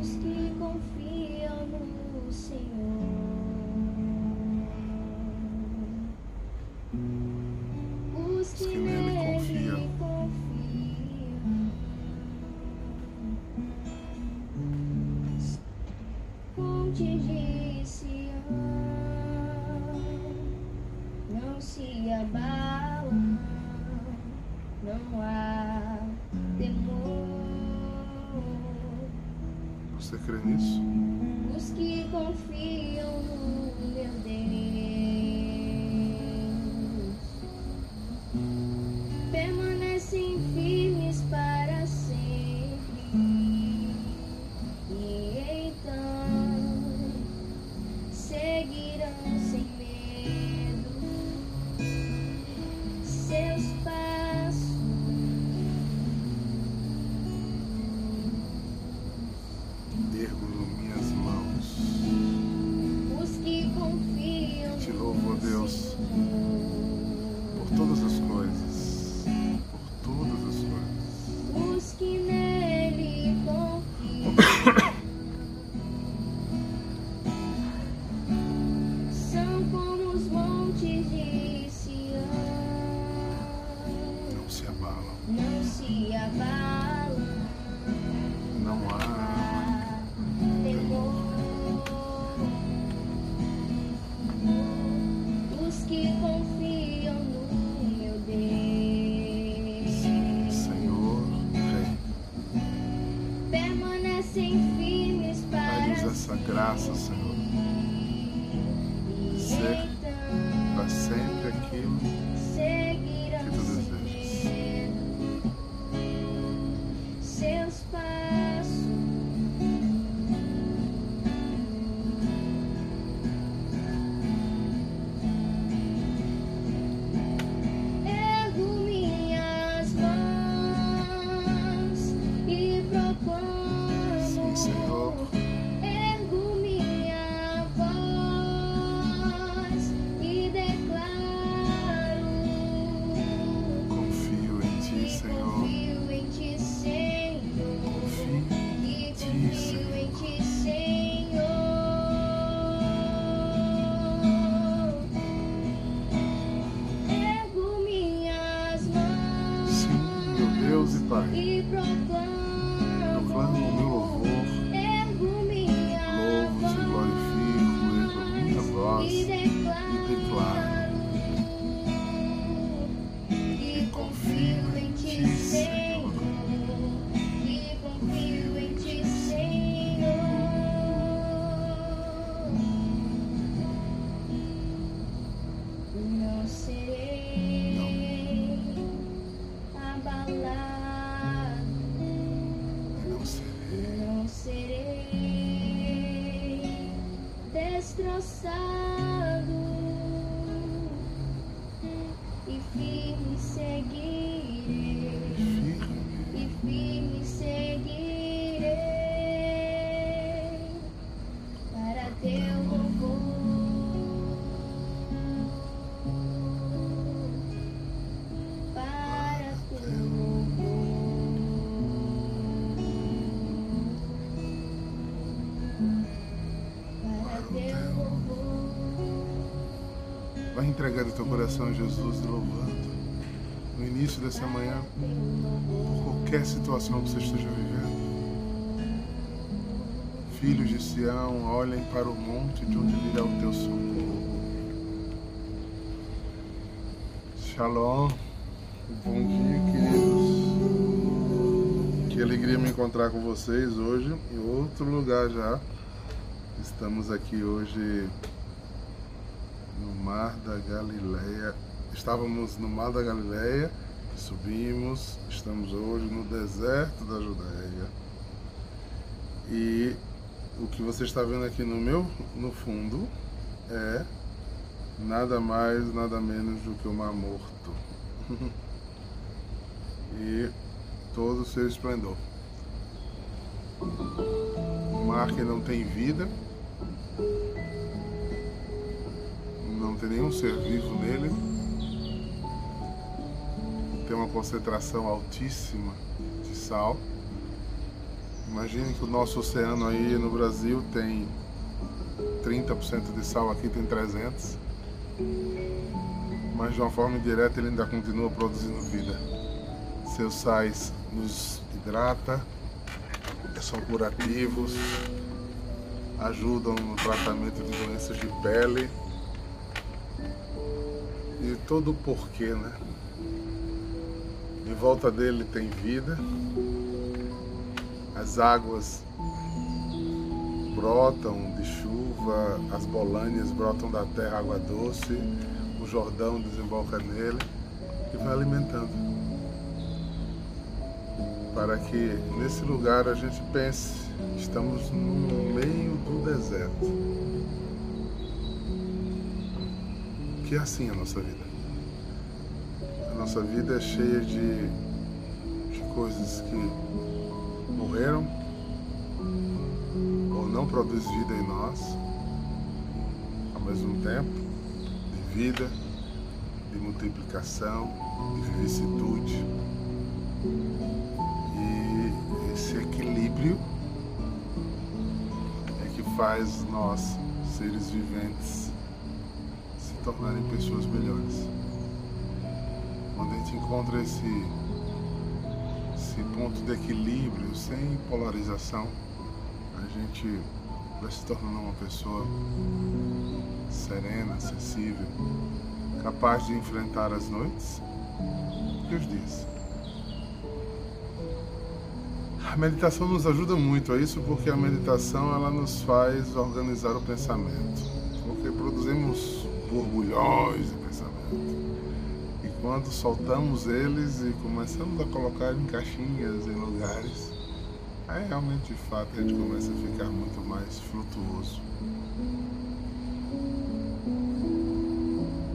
Os que confiam no Senhor. Vai entregando teu coração a Jesus e louvando. No início dessa manhã, por qualquer situação que você esteja vivendo. Filhos de Sião, olhem para o monte de onde virá o teu socorro. Shalom. Bom dia, queridos. Que alegria me encontrar com vocês hoje em outro lugar já. Estamos aqui hoje no Mar da Galileia. Estávamos no Mar da Galileia, subimos, estamos hoje no deserto da Judéia. E o que você está vendo aqui no meu no fundo é nada mais, nada menos do que o Mar Morto. e todo o seu esplendor. Um mar que não tem vida, tem nenhum ser vivo nele, tem uma concentração altíssima de sal, Imagine que o nosso oceano aí no Brasil tem 30% de sal, aqui tem 300. Mas de uma forma indireta ele ainda continua produzindo vida. Seus sais nos hidrata, são curativos, ajudam no tratamento de doenças de pele todo o porquê, né? Em volta dele tem vida, as águas brotam de chuva, as bolânias brotam da terra, água doce, o Jordão desemboca nele e vai alimentando para que nesse lugar a gente pense, estamos no meio do deserto. Que é assim a nossa vida. Nossa vida é cheia de, de coisas que morreram ou não produz vida em nós, ao mesmo tempo, de vida, de multiplicação, de vicissitude esse equilíbrio é que faz nós, seres viventes, se tornarem pessoas melhores. Quando a gente encontra esse, esse ponto de equilíbrio, sem polarização, a gente vai se tornando uma pessoa serena, acessível, capaz de enfrentar as noites e os dias. A meditação nos ajuda muito a isso porque a meditação ela nos faz organizar o pensamento. Porque produzimos borbulhões de pensamento. E quando soltamos eles e começamos a colocar em caixinhas, em lugares, aí realmente de fato a gente começa a ficar muito mais flutuoso.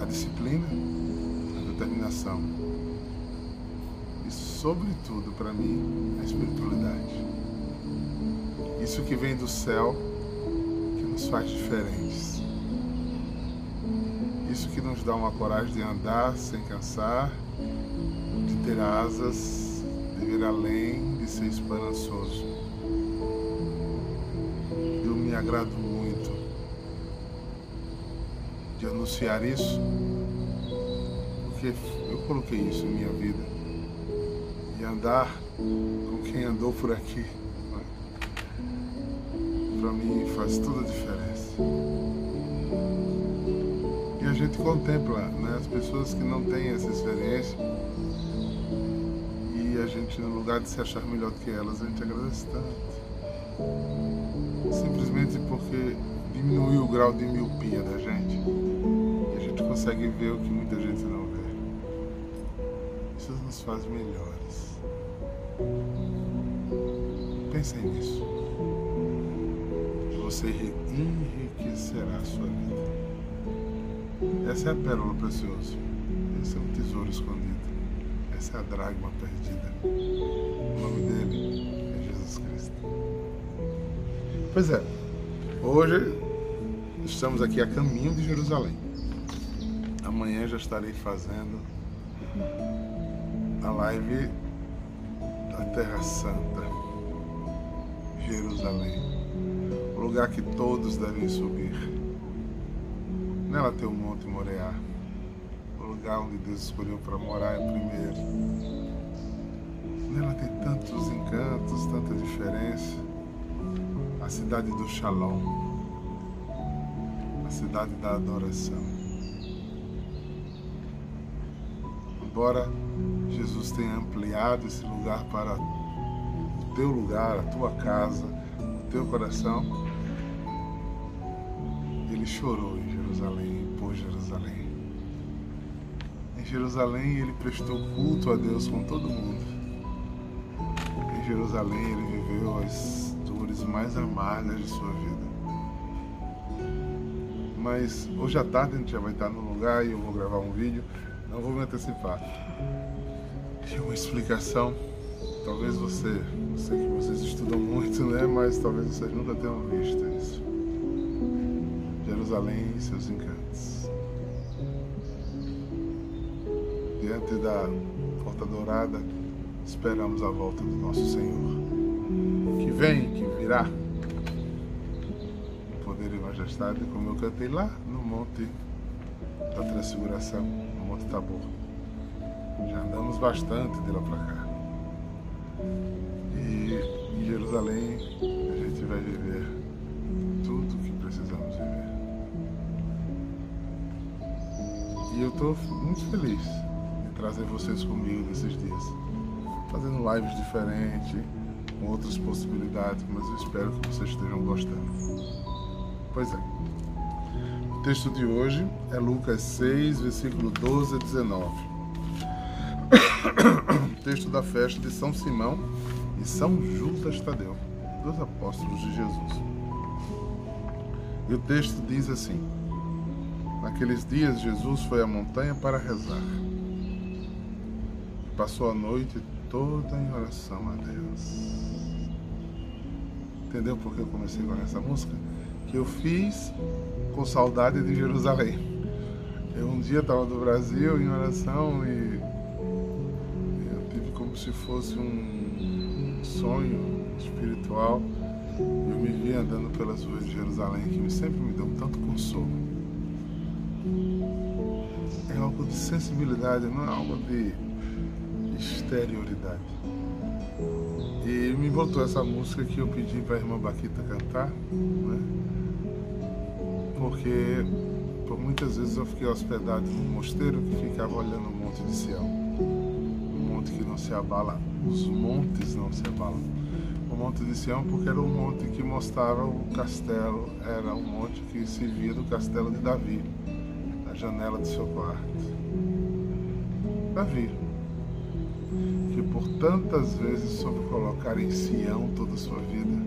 A disciplina, a determinação, sobretudo para mim, a espiritualidade. Isso que vem do céu, que nos faz diferentes. Isso que nos dá uma coragem de andar sem cansar, de ter asas, de ir além, de ser esperançoso. Eu me agrado muito de anunciar isso, porque eu coloquei isso em minha vida andar com quem andou por aqui. Né? Para mim faz toda a diferença. E a gente contempla né, as pessoas que não têm essa experiência e a gente, no lugar de se achar melhor que elas, a gente agradece tanto. Simplesmente porque diminuiu o grau de miopia da gente e a gente consegue ver o que muita gente não vê. Isso nos faz melhores. Pensem nisso. Você enriquecerá a sua vida. Essa é a pérola preciosa. Esse é o tesouro escondido. Essa é a dragma perdida. O nome dele é Jesus Cristo. Pois é, hoje estamos aqui a caminho de Jerusalém. Amanhã já estarei fazendo a live da Terra Santa, Jerusalém, o lugar que todos devem subir. Nela tem o Monte Moriá, o lugar onde Deus escolheu para morar em primeiro. Nela tem tantos encantos, tanta diferença. A cidade do Shalom, a cidade da adoração. Embora Jesus tenha ampliado esse lugar para o teu lugar, a tua casa, o teu coração. Ele chorou Jerusalém, por Jerusalém. Em Jerusalém ele prestou culto a Deus com todo mundo. Em Jerusalém ele viveu as dores mais amargas de sua vida. Mas hoje à tarde a gente já vai estar no lugar e eu vou gravar um vídeo. Não vou me antecipar de uma explicação. Talvez você, eu sei que vocês estudam muito, né? Mas talvez vocês nunca tenham visto. Jerusalém e seus encantos. Diante da porta dourada, esperamos a volta do nosso Senhor. que vem, que virá. Poder e majestade, como eu cantei lá no Monte da Transfiguração, no Monte Tabor. Já andamos bastante de lá para cá. E em Jerusalém a gente vai viver E eu estou muito feliz de trazer vocês comigo nesses dias. Fazendo lives diferentes, com outras possibilidades, mas eu espero que vocês estejam gostando. Pois é. O texto de hoje é Lucas 6, versículo 12 a 19. texto da festa de São Simão e São Judas Tadeu, dois apóstolos de Jesus. E o texto diz assim: Naqueles dias, Jesus foi à montanha para rezar. Passou a noite toda em oração a Deus. Entendeu por que eu comecei com essa música? Que eu fiz com saudade de Jerusalém. Eu um dia estava no Brasil em oração e eu tive como se fosse um sonho espiritual. Eu me vi andando pelas ruas de Jerusalém, que sempre me deu tanto consolo é algo de sensibilidade, não é algo de exterioridade. E me voltou essa música que eu pedi para a irmã Baquita cantar, né? porque por muitas vezes eu fiquei hospedado num mosteiro que ficava olhando o Monte de Sião. Um monte que não se abala, os montes não se abalam. O Monte de Sião porque era um monte que mostrava o castelo, era um monte que se via do castelo de Davi janela do seu quarto. Davi, que por tantas vezes soube colocar em Sião toda a sua vida,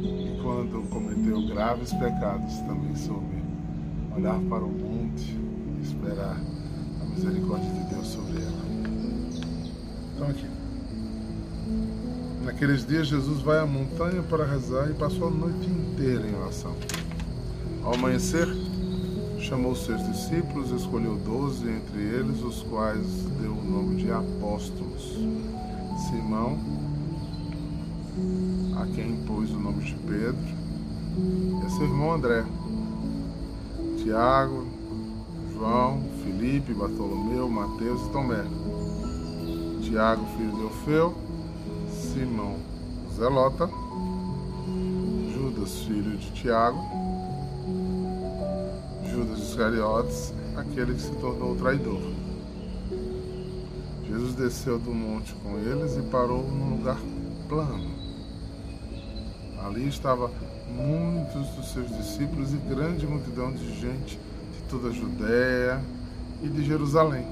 e quando cometeu graves pecados, também soube olhar para o monte e esperar a misericórdia de Deus sobre ela. Então, aqui. Naqueles dias, Jesus vai à montanha para rezar e passou a noite inteira em oração. Ao amanhecer, chamou seus discípulos, escolheu doze entre eles, os quais deu o nome de apóstolos. Simão, a quem pôs o nome de Pedro, e seu irmão André, Tiago, João, Felipe, Bartolomeu, Mateus e Tomé, Tiago, filho de Ofeu, Simão, Zelota, Judas, filho de Tiago, Iscariotes, aquele que se tornou traidor. Jesus desceu do monte com eles e parou num lugar plano. Ali estava muitos dos seus discípulos e grande multidão de gente de toda a Judéia e de Jerusalém.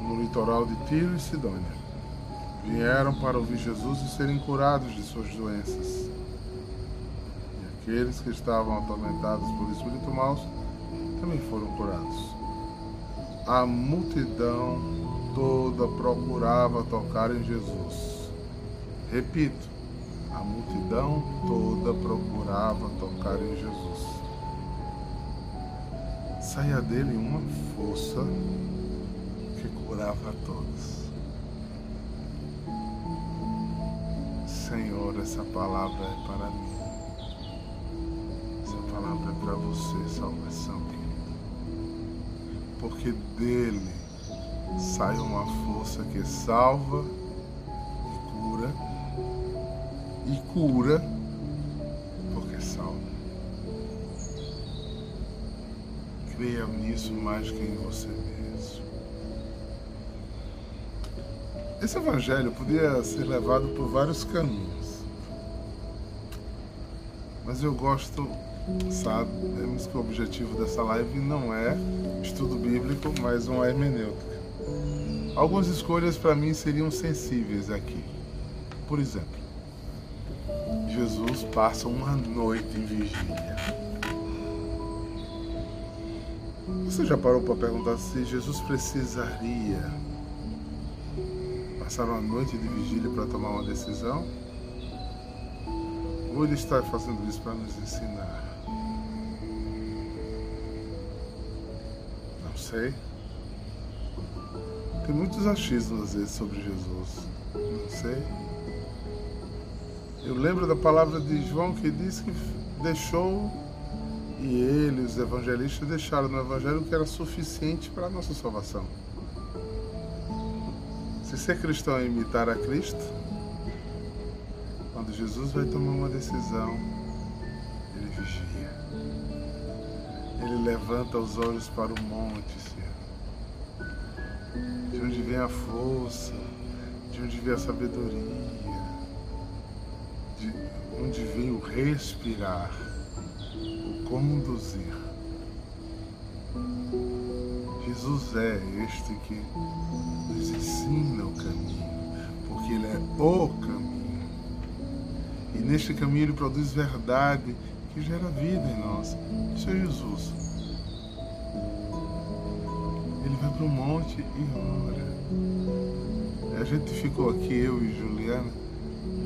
No litoral de Tiro e Sidônia. Vieram para ouvir Jesus e serem curados de suas doenças. Aqueles que estavam atormentados por espírito maus também foram curados. A multidão toda procurava tocar em Jesus. Repito, a multidão toda procurava tocar em Jesus. Saía dele uma força que curava a todos. Senhor, essa palavra é para mim palavra para você, salvação, Porque dele sai uma força que salva e cura, e cura porque salva. Creia nisso mais que em você mesmo. Esse evangelho podia ser levado por vários caminhos. Mas eu gosto Sabemos que o objetivo dessa live não é estudo bíblico, mas uma hermenêutica. Algumas escolhas para mim seriam sensíveis aqui. Por exemplo, Jesus passa uma noite em vigília. Você já parou para perguntar se Jesus precisaria passar uma noite de vigília para tomar uma decisão? Ou ele está fazendo isso para nos ensinar? Sei. Tem muitos achismos às vezes sobre Jesus. Não sei. Eu lembro da palavra de João que diz que deixou e ele, os evangelistas, deixaram no evangelho que era suficiente para a nossa salvação. Se ser cristão é imitar a Cristo, quando Jesus vai tomar uma decisão, ele vigia. Ele levanta os olhos para o monte, Senhor. De onde vem a força, de onde vem a sabedoria de onde vem o respirar, o conduzir. Jesus é este que nos ensina o caminho, porque Ele é o caminho. E neste caminho Ele produz verdade que gera vida em nós. Isso é Jesus. Ele vai para o monte e ora. A gente ficou aqui, eu e Juliana,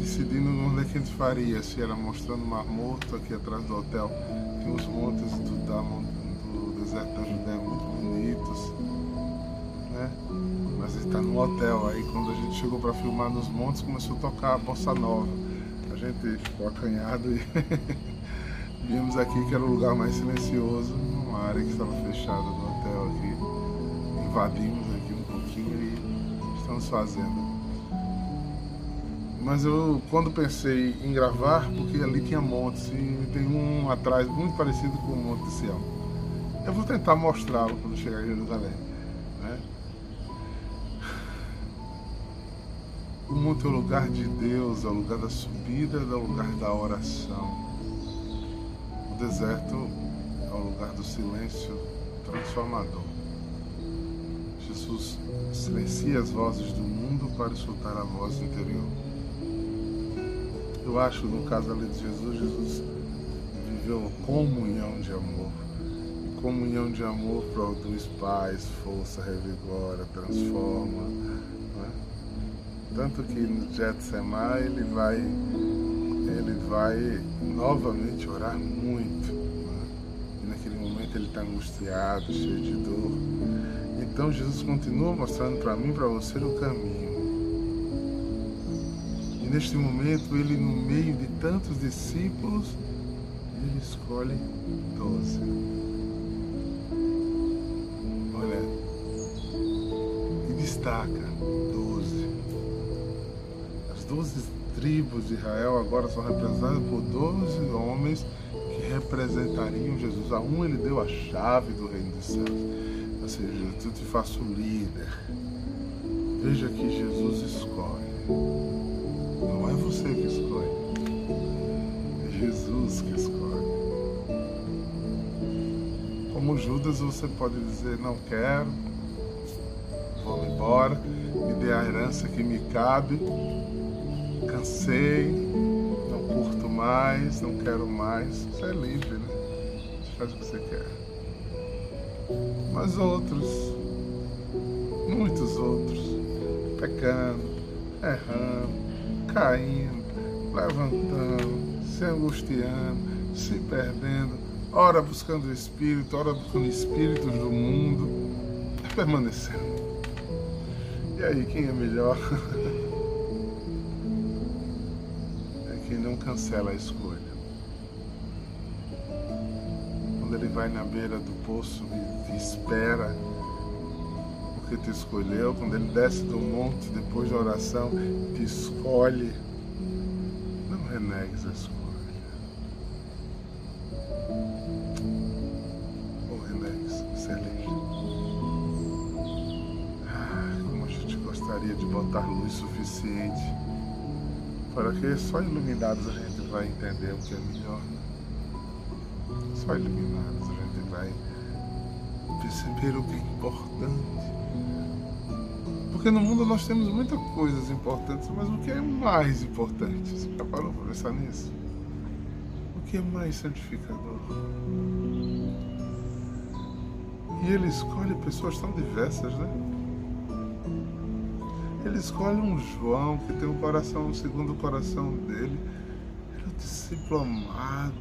decidindo onde é que a gente faria, se era mostrando o Mar Morto aqui atrás do hotel. Tem os montes do, da, do deserto da Judéia muito bonitos. Né? Mas ele está no hotel. Aí quando a gente chegou para filmar nos montes, começou a tocar a bossa nova. A gente ficou acanhado e vimos aqui que era o lugar mais silencioso, uma área que estava fechada do hotel aqui. Invadimos aqui um pouquinho e estamos fazendo. Mas eu, quando pensei em gravar, porque ali tinha montes, e tem um atrás muito parecido com o Monte de Sião. Eu vou tentar mostrá-lo quando chegar em Jerusalém. Né? O monte é o lugar de Deus, é o lugar da subida, é o lugar da oração. O deserto é o lugar do silêncio transformador. Jesus silencia as vozes do mundo para escutar a voz interior. Eu acho, no caso ali de Jesus, Jesus viveu comunhão de amor. E comunhão de amor produz paz, força, revigora, transforma. Né? Tanto que no Getsemá ele vai, ele vai novamente orar muito. Né? E naquele momento ele está angustiado, cheio de dor. Então Jesus continua mostrando para mim para você o caminho. E neste momento, ele, no meio de tantos discípulos, ele escolhe doze. Olha, e destaca doze. As doze tribos de Israel agora são representadas por doze homens que representariam Jesus. A um ele deu a chave do reino dos céus. Ou seja, eu te faço líder. Veja que Jesus escolhe. Não é você que escolhe. É Jesus que escolhe. Como Judas, você pode dizer: Não quero, vou embora, me dê a herança que me cabe, cansei, não curto mais, não quero mais. Você é livre, né? Você faz o que você quer. Mas outros, muitos outros, pecando, errando, caindo, levantando, se angustiando, se perdendo, ora buscando o Espírito, ora buscando espíritos do mundo, permanecendo. E aí, quem é melhor? cancela a escolha. Quando ele vai na beira do poço e te espera, que te escolheu, quando ele desce do monte depois da oração, te escolhe. Não renegues a escolha. Livre. Ah, de botar luz suficiente para que só iluminados a gente vai entender o que é melhor. Né? Só iluminados a gente vai perceber o que é importante. Porque no mundo nós temos muitas coisas importantes, mas o que é mais importante? Você já parou para pensar nisso? O que é mais santificador? E ele escolhe pessoas tão diversas, né? Ele escolhe um João que tem um coração segundo o coração dele. Ele é o discípulo amado,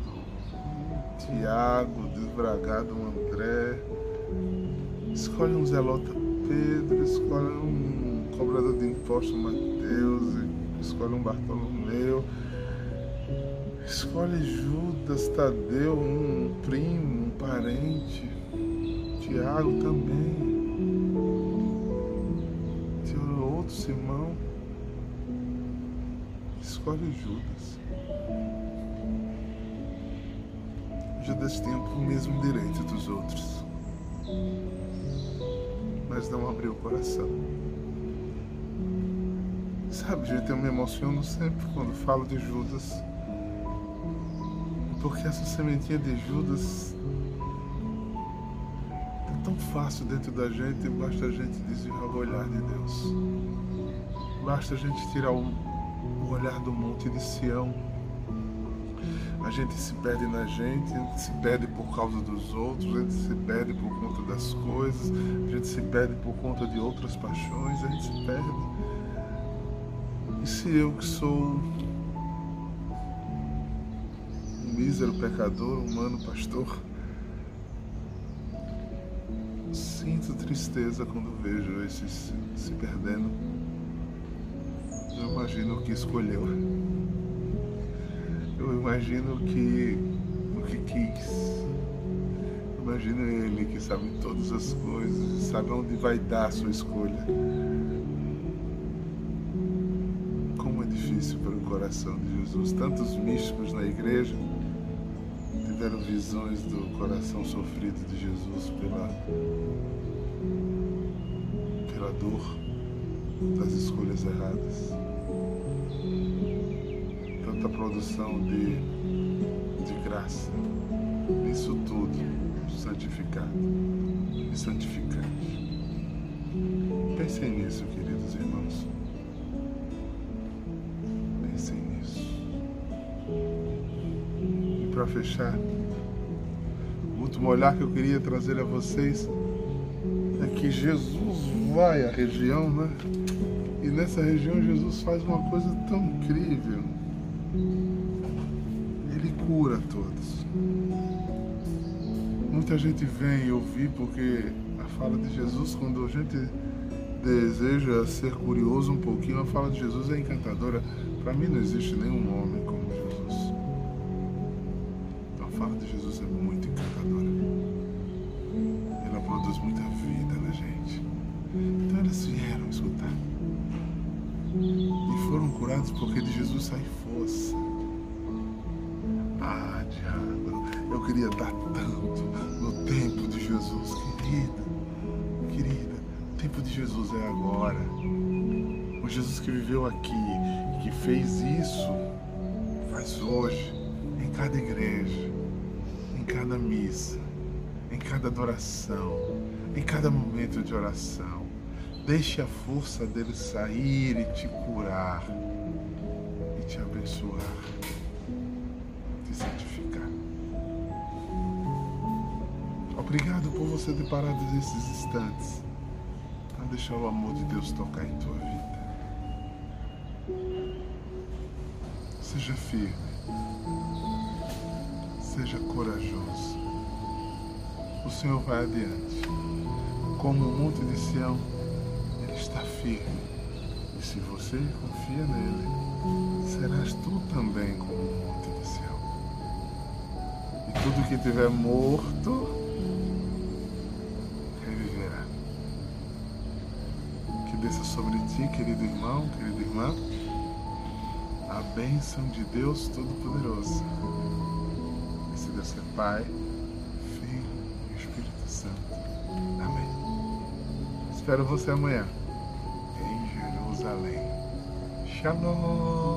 Tiago, desbragado, um André. Escolhe um zelota Pedro, escolhe um cobrador de impostos, Mateus, escolhe um Bartolomeu, escolhe Judas, Tadeu, um primo, um parente, Tiago também, escolhe Judas. Judas tem o mesmo direito dos outros, mas não abriu o coração. Sabe, gente, eu me emociono sempre quando falo de Judas, porque essa sementinha de Judas é tão fácil dentro da gente, basta a gente desviar o olhar de Deus, basta a gente tirar o, o olhar do monte de Sião a gente se perde na gente, a gente se perde por causa dos outros, a gente se perde por conta das coisas, a gente se perde por conta de outras paixões, a gente se perde. E se eu que sou um mísero pecador, humano pastor, sinto tristeza quando vejo esses se perdendo. Eu imagino o que escolheu eu imagino que o que quis. Imagino ele que sabe todas as coisas, sabe onde vai dar a sua escolha. Como é difícil para o coração de Jesus. Tantos místicos na igreja tiveram visões do coração sofrido de Jesus pela, pela dor das escolhas erradas tanta produção de, de graça. Isso tudo santificado e santificante. Pensem nisso, queridos irmãos. Pensem nisso. E para fechar, o último olhar que eu queria trazer a vocês é que Jesus vai à região, né? E nessa região Jesus faz uma coisa tão incrível ele cura todos. Muita gente vem ouvir porque a fala de Jesus, quando a gente deseja ser curioso um pouquinho, a fala de Jesus é encantadora. Para mim não existe nenhum homem queria dar tanto no tempo de Jesus, querida, querida. O tempo de Jesus é agora. O Jesus que viveu aqui, que fez isso, faz hoje, em cada igreja, em cada missa, em cada adoração, em cada momento de oração. Deixe a força dele sair e te curar, e te abençoar, Obrigado por você ter parado esses instantes para deixar o amor de Deus tocar em tua vida. Seja firme, seja corajoso. O Senhor vai adiante, como o monte de Sião está firme. E se você confia nele, serás tu também como um monte de céu. E tudo que tiver morto, desça sobre ti, querido irmão, querida irmã, a bênção de Deus Todo-Poderoso. Esse Deus que é Pai, Filho e Espírito Santo. Amém. Espero você amanhã. Jerusalém. Shalom.